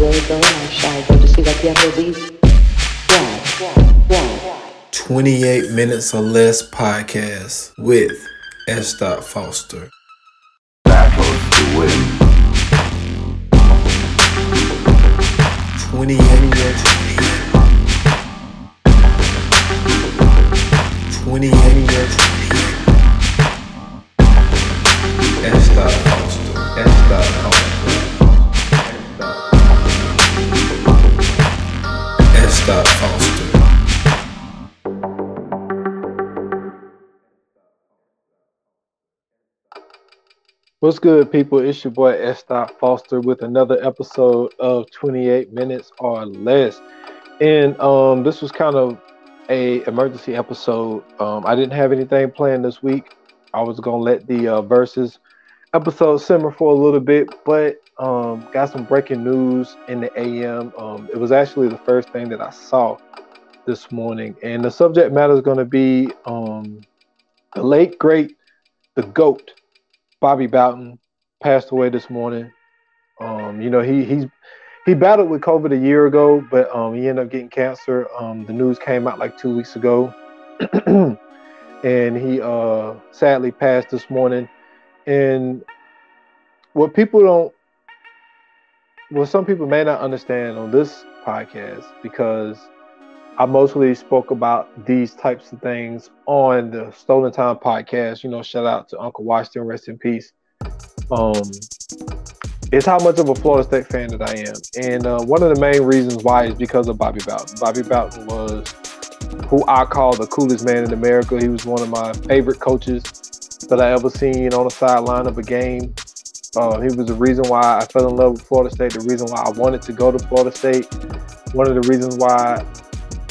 will go, I shall go to see what the MOB's. Why? Why? 28 Minutes or Less podcast with S. Foster. battles to win. 28 minutes. 28 minutes. S. Foster. S. Foster. What's good, people? It's your boy S. Foster with another episode of 28 Minutes or Less. And um, this was kind of a emergency episode. Um, I didn't have anything planned this week. I was gonna let the uh, verses episode simmer for a little bit, but um, got some breaking news in the AM. Um, it was actually the first thing that I saw this morning, and the subject matter is going to be um, the late great, the goat. Bobby Bowden passed away this morning. Um, you know, he he's he battled with COVID a year ago, but um, he ended up getting cancer. Um, the news came out like two weeks ago, and he uh, sadly passed this morning. And what people don't, what some people may not understand on this podcast, because I mostly spoke about these types of things on the Stolen Time podcast. You know, shout out to Uncle Washington, rest in peace. Um, it's how much of a Florida State fan that I am, and uh, one of the main reasons why is because of Bobby Bowden. Bobby Bowden was who I call the coolest man in America. He was one of my favorite coaches that I ever seen on the sideline of a game. Uh, he was the reason why I fell in love with Florida State. The reason why I wanted to go to Florida State. One of the reasons why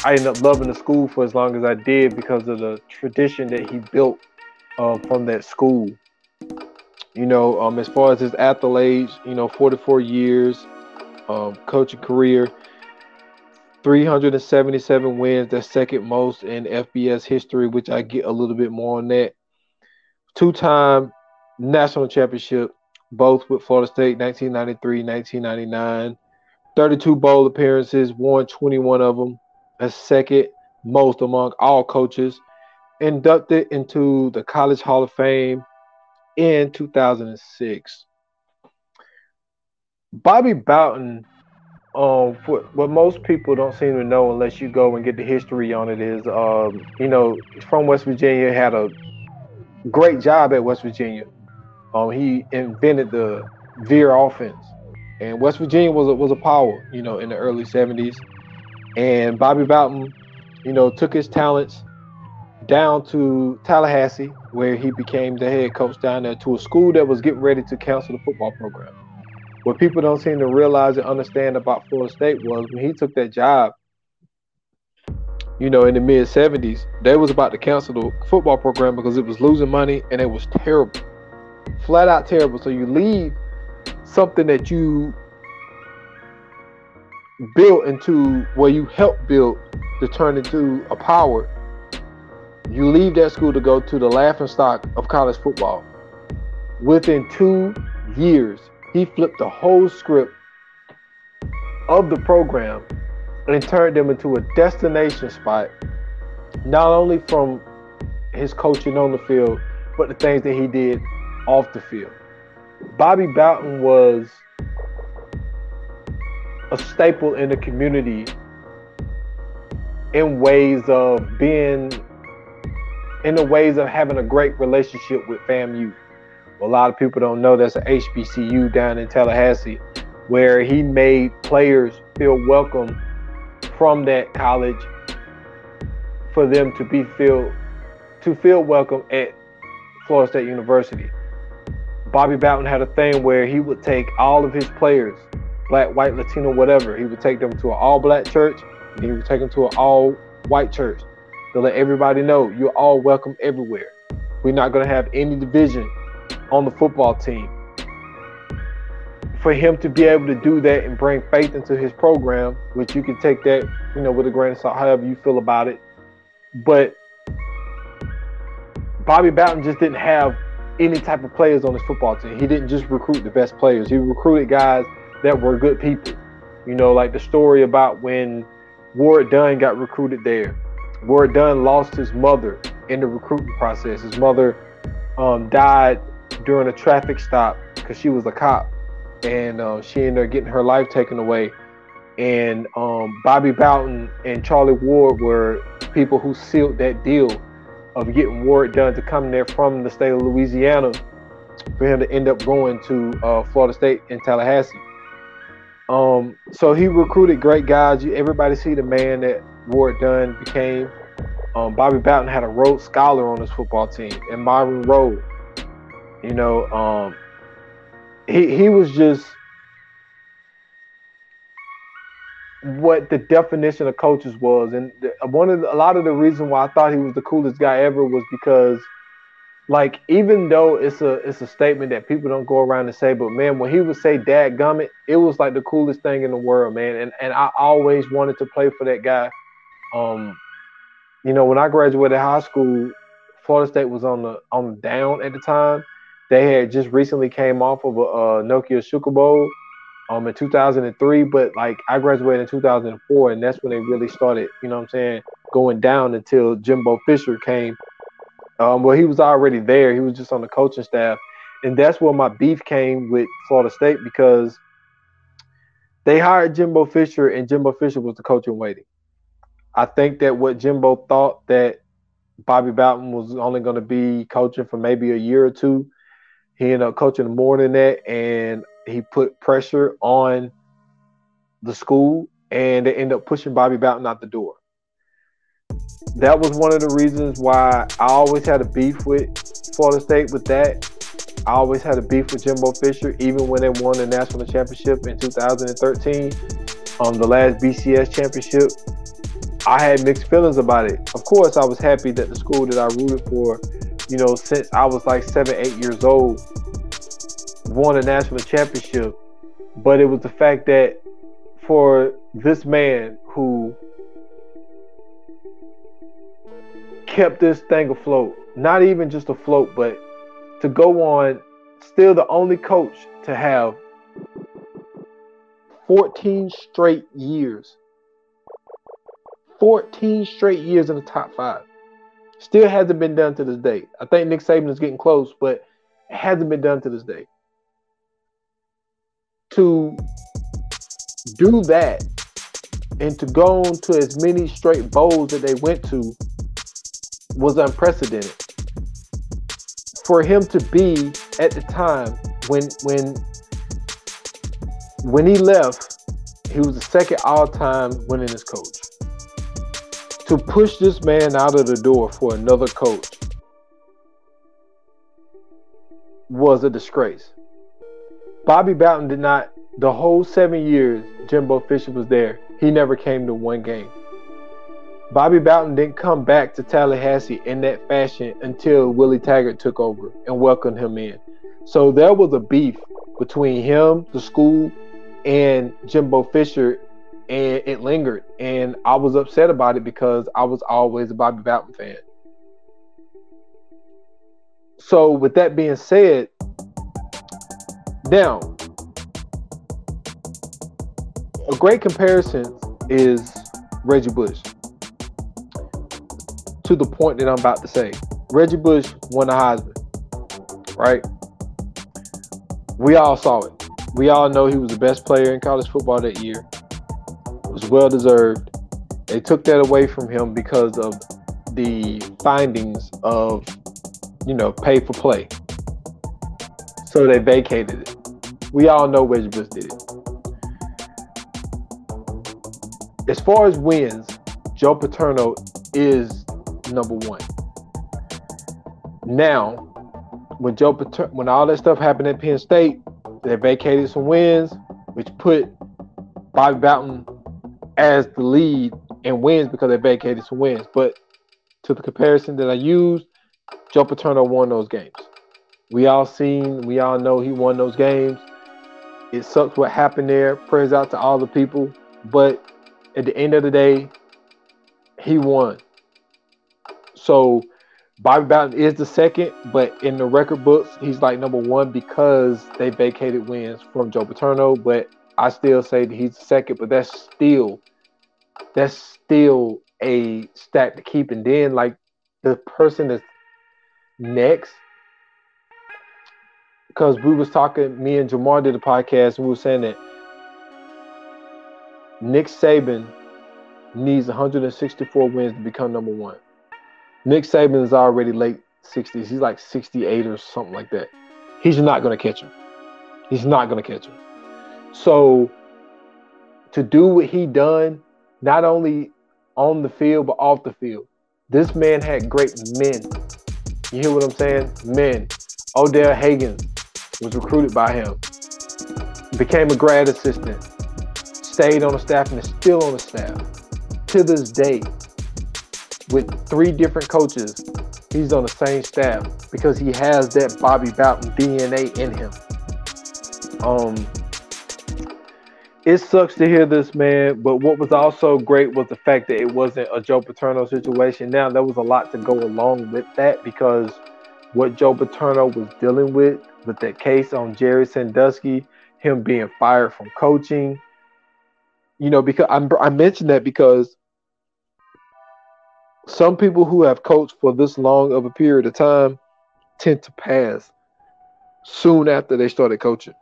I ended up loving the school for as long as I did because of the tradition that he built uh, from that school. You know, um, as far as his accolades, you know, 44 years, um, coaching career, 377 wins, that's second most in FBS history, which I get a little bit more on that. Two time national championship, both with Florida State, 1993, 1999. 32 bowl appearances, won 21 of them as second most among all coaches, inducted into the College Hall of Fame in 2006. Bobby Bowden, um, what most people don't seem to know unless you go and get the history on it is, um, you know, from West Virginia, had a great job at West Virginia. Um, he invented the veer offense, and West Virginia was a, was a power, you know, in the early 70s. And Bobby Bowden, you know, took his talents down to Tallahassee, where he became the head coach down there to a school that was getting ready to cancel the football program. What people don't seem to realize and understand about Florida State was when he took that job, you know, in the mid 70s, they was about to cancel the football program because it was losing money and it was terrible. Flat out terrible. So you leave something that you built into where you help build to turn into a power. You leave that school to go to the laughing stock of college football. Within two years, he flipped the whole script of the program and turned them into a destination spot, not only from his coaching on the field, but the things that he did off the field. Bobby Bowden was a staple in the community in ways of being in the ways of having a great relationship with FAMU. A lot of people don't know that's a HBCU down in Tallahassee where he made players feel welcome from that college for them to be feel to feel welcome at Florida State University. Bobby Bowden had a thing where he would take all of his players black, white, Latino, whatever. He would take them to an all black church and he would take them to an all white church to let everybody know you're all welcome everywhere. We're not going to have any division on the football team. For him to be able to do that and bring faith into his program, which you can take that, you know, with a grain of salt, however you feel about it. But Bobby Bowden just didn't have any type of players on his football team. He didn't just recruit the best players. He recruited guys that were good people. You know, like the story about when Warrick Dunn got recruited there. Warrick Dunn lost his mother in the recruiting process. His mother um, died during a traffic stop because she was a cop, and uh, she ended up getting her life taken away. And um, Bobby Bowden and Charlie Ward were people who sealed that deal of getting Ward Dunn to come there from the state of Louisiana for him to end up going to uh, Florida State in Tallahassee. Um, so he recruited great guys. You, everybody see the man that Warrick Dunn became. Um, Bobby Bowden had a Rhodes Scholar on his football team, and Myron Rolle. You know, um, he he was just what the definition of coaches was, and one of the, a lot of the reason why I thought he was the coolest guy ever was because, like, even though it's a it's a statement that people don't go around and say, but man, when he would say "Dad gummit," it was like the coolest thing in the world, man. And and I always wanted to play for that guy. Um, you know, when I graduated high school, Florida State was on the on the down at the time. They had just recently came off of a, a Nokia Sugar Bowl um in 2003, but like I graduated in 2004, and that's when they really started, you know what I'm saying, going down until Jimbo Fisher came. Um, well, he was already there. He was just on the coaching staff, and that's where my beef came with Florida State because they hired Jimbo Fisher, and Jimbo Fisher was the coach in waiting. I think that what Jimbo thought that Bobby Bowden was only going to be coaching for maybe a year or two, he ended up coaching more than that, and he put pressure on the school, and they ended up pushing Bobby Bowden out the door. That was one of the reasons why I always had a beef with Florida State with that. I always had a beef with Jimbo Fisher, even when they won the national championship in 2013, um, the last BCS championship. I had mixed feelings about it. Of course, I was happy that the school that I rooted for, you know, since I was like seven, eight years old, won a national championship. But it was the fact that for this man who kept this thing afloat, not even just afloat, but to go on, still the only coach to have 14 straight years 14 straight years in the top five. Still hasn't been done to this day. I think Nick Saban is getting close, but it hasn't been done to this day. To do that and to go on to as many straight bowls that they went to was unprecedented. For him to be at the time when when when he left, he was the second all-time winningest coach to push this man out of the door for another coach was a disgrace. Bobby Bowden did not, the whole seven years Jimbo Fisher was there, he never came to one game. Bobby Bowden didn't come back to Tallahassee in that fashion until Willie Taggart took over and welcomed him in. So there was a beef between him, the school, and Jimbo Fisher and it lingered. And I was upset about it because I was always a Bobby Bowden fan. So, with that being said, now a great comparison is Reggie Bush. To the point that I'm about to say, Reggie Bush won a Heisman, right? We all saw it. We all know he was the best player in college football that year It was well deserved. They took that away from him because of the findings of, you know, pay for play. So they vacated it. We all know Reggie Bush did it. As far as wins, Joe Paterno is number one. Now, when Joe Paterno, when all that stuff happened at Penn State, they vacated some wins, which put Bobby Bowden as the lead and wins because they vacated some wins. But to the comparison that I used, Joe Paterno won those games. We all seen, we all know he won those games. It sucks what happened there. Prayers out to all the people. But at the end of the day, he won. So Bobby Bowden is the second, but in the record books, he's like number one because they vacated wins from Joe Paterno. But I still say that he's second, but that's still that's still a stat to keep. And then like the person that's next, because we was talking, me and Jamar did a podcast, and we were saying that Nick Saban needs 164 wins to become number one. Nick Saban is already late 60s. He's like 68 or something like that. He's not going to catch him. He's not going to catch him. So to do what he done, not only on the field but off the field, this man had great men. You hear what I'm saying? Men. Odell Haggins was recruited by him, became a grad assistant, stayed on the staff, and is still on the staff to this day with three different coaches. He's on the same staff because he has that Bobby Bowden DNA in him. Um, it sucks to hear this, man. But what was also great was the fact that it wasn't a Joe Paterno situation. Now there was a lot to go along with that because what Joe Paterno was dealing with with that case on Jerry Sandusky, him being fired from coaching. You know, because I'm, I mentioned that because some people who have coached for this long of a period of time tend to pass soon after they started coaching.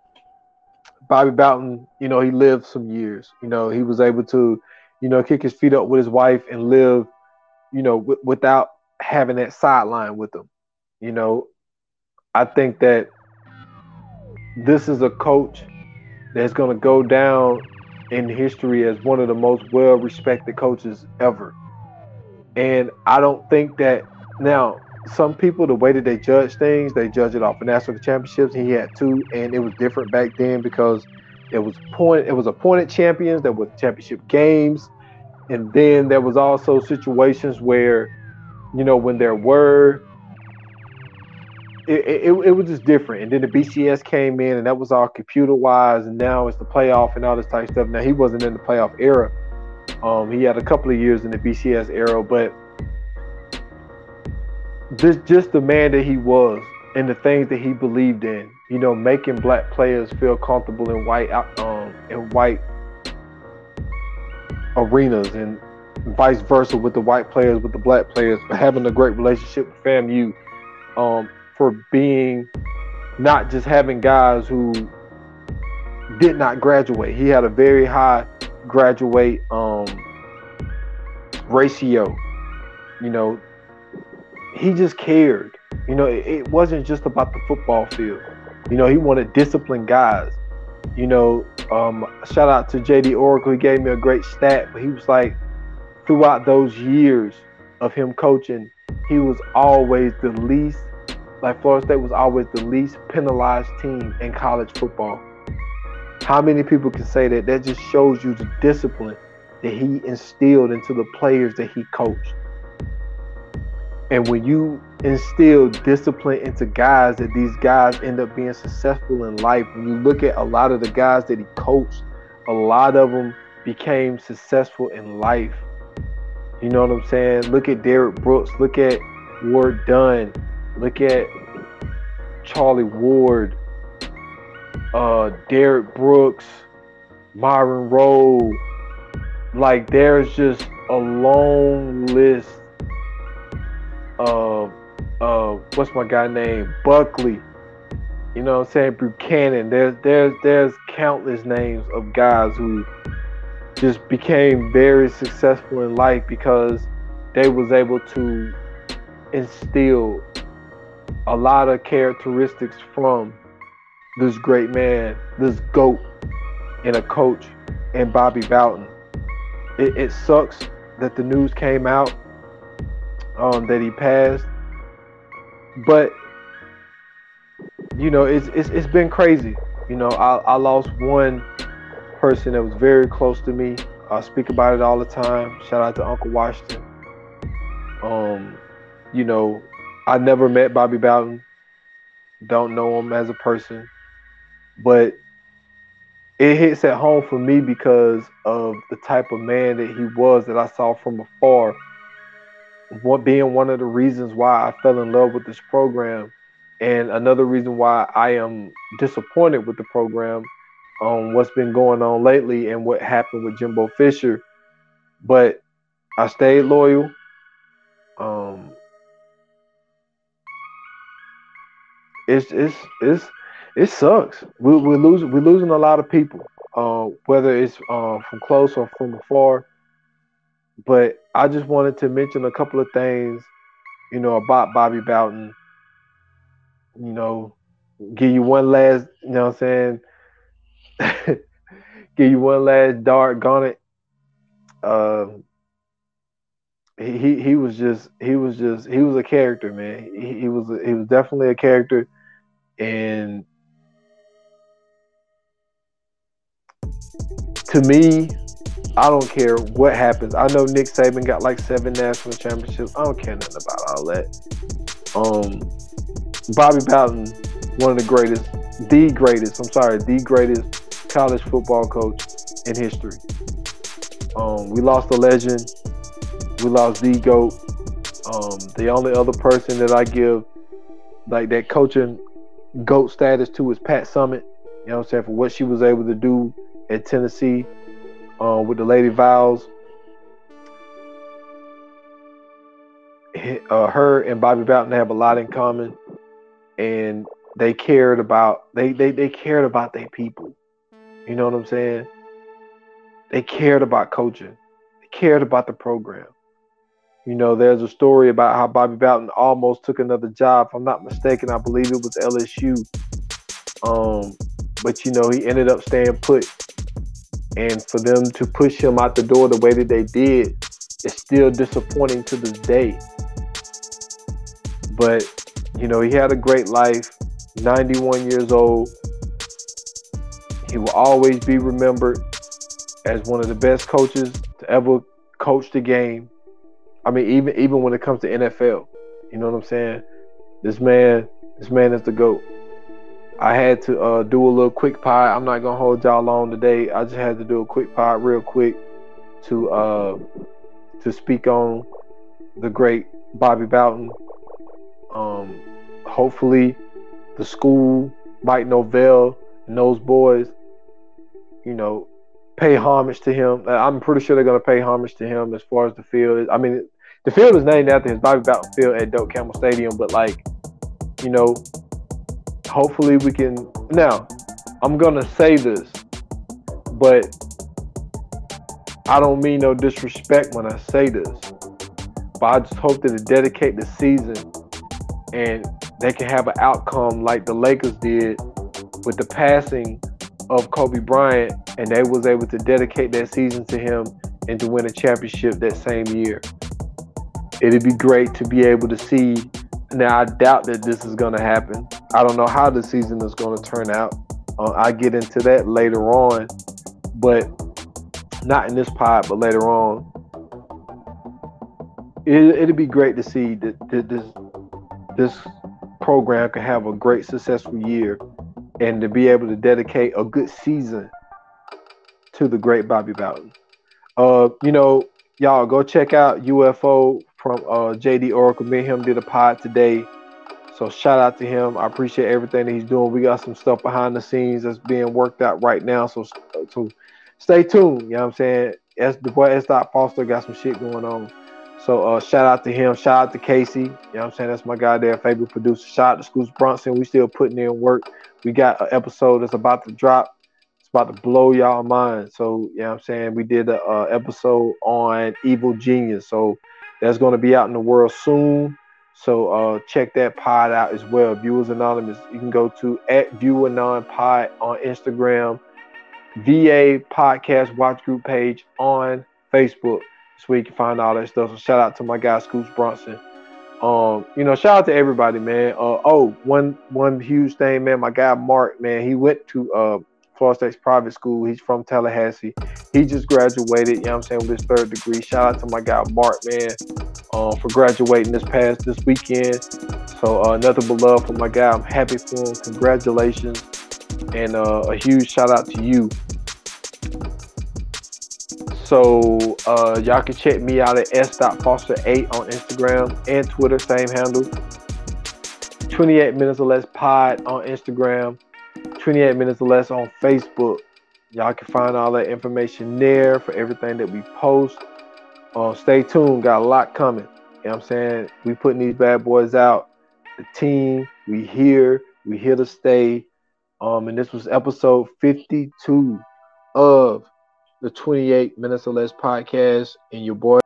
Bobby Bowden, you know, he lived some years. You know, he was able to, you know, kick his feet up with his wife and live, you know, w- without having that sideline with him. You know, I think that this is a coach that's going to go down in history as one of the most well respected coaches ever. And I don't think that now some people the way that they judge things, they judge it off of national championships. He had two, and it was different back then because it was point it was appointed champions, there was championship games, and then there was also situations where, you know, when there were it, it, it was just different. And then the BCS came in, and that was all computer wise. And now it's the playoff and all this type of stuff. Now he wasn't in the playoff era. Um, he had a couple of years in the BCS era, but just just the man that he was and the things that he believed in. You know, making black players feel comfortable in white um in white arenas and vice versa with the white players with the black players, having a great relationship with FAMU, um, for being not just having guys who did not graduate. He had a very high graduate um, ratio. You know, he just cared. You know, it, it, wasn't just about the football field. You know, he wanted disciplined guys. You know, um, shout out to JD Oracle. He gave me a great stat, but he was like, throughout those years of him coaching, he was always the least, like Florida State was always the least penalized team in college football. How many people can say that? That just shows you the discipline that he instilled into the players that he coached. And when you instill discipline into guys, that these guys end up being successful in life. When you look at a lot of the guys that he coached, a lot of them became successful in life. You know what I'm saying? Look at Derrick Brooks. Look at Warrick Dunn. Look at Charlie Ward uh, Derrick Brooks, Myron Rolle. Like there's just a long list of uh, what's my guy name? Buckley. You know what I'm saying? Buchanan. There's there's there's countless names of guys who just became very successful in life because they was able to instill a lot of characteristics from this great man, this GOAT, and a coach, and Bobby Bowden. It, it sucks that the news came out um, that he passed, but you know it's, it's it's been crazy. You know, I, I lost one person that was very close to me. I speak about it all the time. Shout out to Uncle Washington. Um, you know, I never met Bobby Bowden. Don't know him as a person but it hits at home for me because of the type of man that he was that I saw from afar. What being one of the reasons why I fell in love with this program, and another reason why I am disappointed with the program on what's been going on lately and what happened with Jimbo Fisher, but I stayed loyal. Um, it's it's it's it sucks. We, we're losing we're losing a lot of people, uh, whether it's uh, from close or from afar. But I just wanted to mention a couple of things, you know, about Bobby Bowden. You know, give you one last, you know what I'm saying? give you one last dart gauntlet. Uh, he he was just he was just he was a character, man. He, he was he was definitely a character, and to me, I don't care what happens. I know Nick Saban got like seven national championships. I don't care nothing about all that. Um, Bobby Bowden, one of the greatest, the greatest. I'm sorry, the greatest college football coach in history. Um, we lost a legend. We lost the goat. Um, the only other person that I give like that coaching goat status to is Pat Summitt. You know what I'm saying for what she was able to do at Tennessee uh, with the Lady Vols. Uh, her and Bobby Bowden have a lot in common, and they cared about they they they cared about their people. You know what I'm saying? They cared about coaching. They cared about the program. You know, there's a story about how Bobby Bowden almost took another job. If I'm not mistaken, I believe it was LSU. Um, but you know, he ended up staying put and for them to push him out the door the way that they did is still disappointing to this day. But, you know, he had a great life, 91 years old. He will always be remembered as one of the best coaches to ever coach the game. I mean, even even when it comes to NFL, you know what I'm saying? This man, this man is the GOAT. I had to uh, do a little quick pod. I'm not gonna hold y'all long today. I just had to do a quick pod real quick to uh, to speak on the great Bobby Bowden. Um, hopefully, the school, Mike Norvell, and those boys, you know, pay homage to him. Uh, I'm pretty sure they're gonna pay homage to him as far as the field. I mean, the field is named after his Bobby Bowden Field at Doak Campbell Stadium, but like, you know, hopefully we can now i'm gonna say this but i don't mean no disrespect when i say this but i just hope that they dedicate the season and they can have an outcome like the lakers did with the passing of kobe bryant and they was able to dedicate that season to him and to win a championship that same year it'd be great to be able to see now I doubt that this is to happen. I don't know how the season is going to turn out. Uh, I get into that later on, but not in this pod, but later on. It, it'd be great to see that, that this this program can have a great successful year, and to be able to dedicate a good season to the great Bobby Bowden. Uh, you know, y'all go check out UFO from uh, JD Oracle. Me and him did a pod today. So shout out to him. I appreciate everything that he's doing. We got some stuff behind the scenes that's being worked out right now. So so stay tuned. You know what I'm saying? S the boy S. Dot Foster got some shit going on. So uh, shout out to him. Shout out to Casey. You know what I'm saying? That's my guy there, favorite producer. Shout out to Scoots Bronson. We still putting in work. We got an episode that's about to drop. It's about to blow y'all mind. So, you know what I'm saying? We did an uh, episode on Evil Genius. So that's going to be out in the world soon. So uh, check that pod out as well. Viewers Anonymous. You can go to at ViewAnon Pod on Instagram, VA Podcast Watch Group page on Facebook. So you can find all that stuff. So shout out to my guy Scoots Bronson. Um, you know, shout out to everybody, man. Uh, oh, one one huge thing, man. My guy Mark, man, he went to uh Florida State's private school. He's from Tallahassee. He just graduated, you know what I'm saying, with his third degree. Shout out to my guy Mark, man, uh, for graduating this past this weekend. So uh, nothing but love for my guy. I'm happy for him. Congratulations. And uh, a huge shout out to you. So uh, y'all can check me out at s.foster8 on Instagram and Twitter, same handle. 28 minutes or less pod on Instagram 28 minutes or less on Facebook. Y'all can find all that information there for everything that we post. Uh, stay tuned, got a lot coming. You know what I'm saying? We putting these bad boys out. The team, we here, we here to stay. Um, and this was episode 52 of the 28 Minutes or Less podcast. And your boy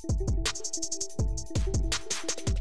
Thank you.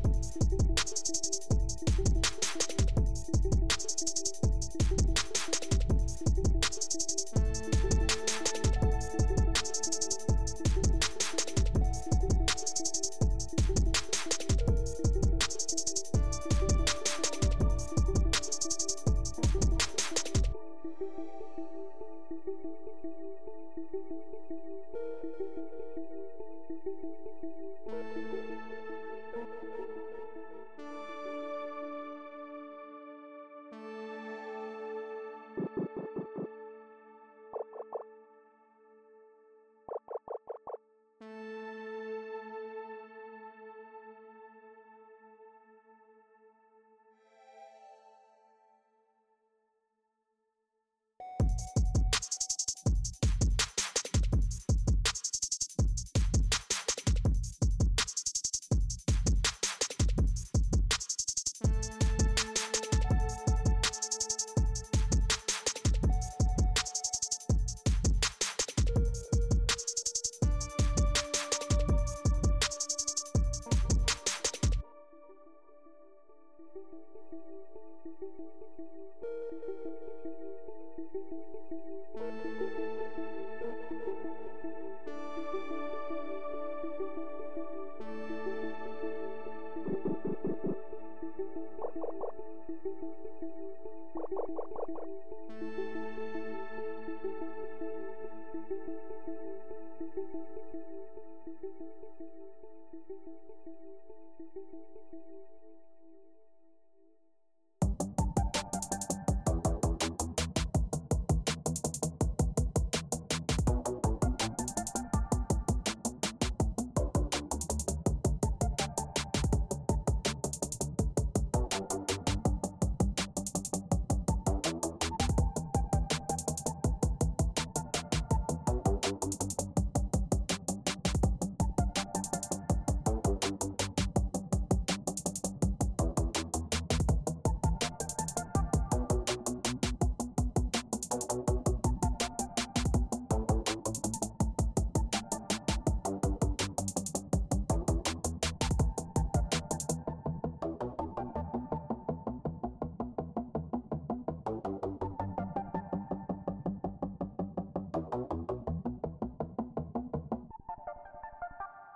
Thank you.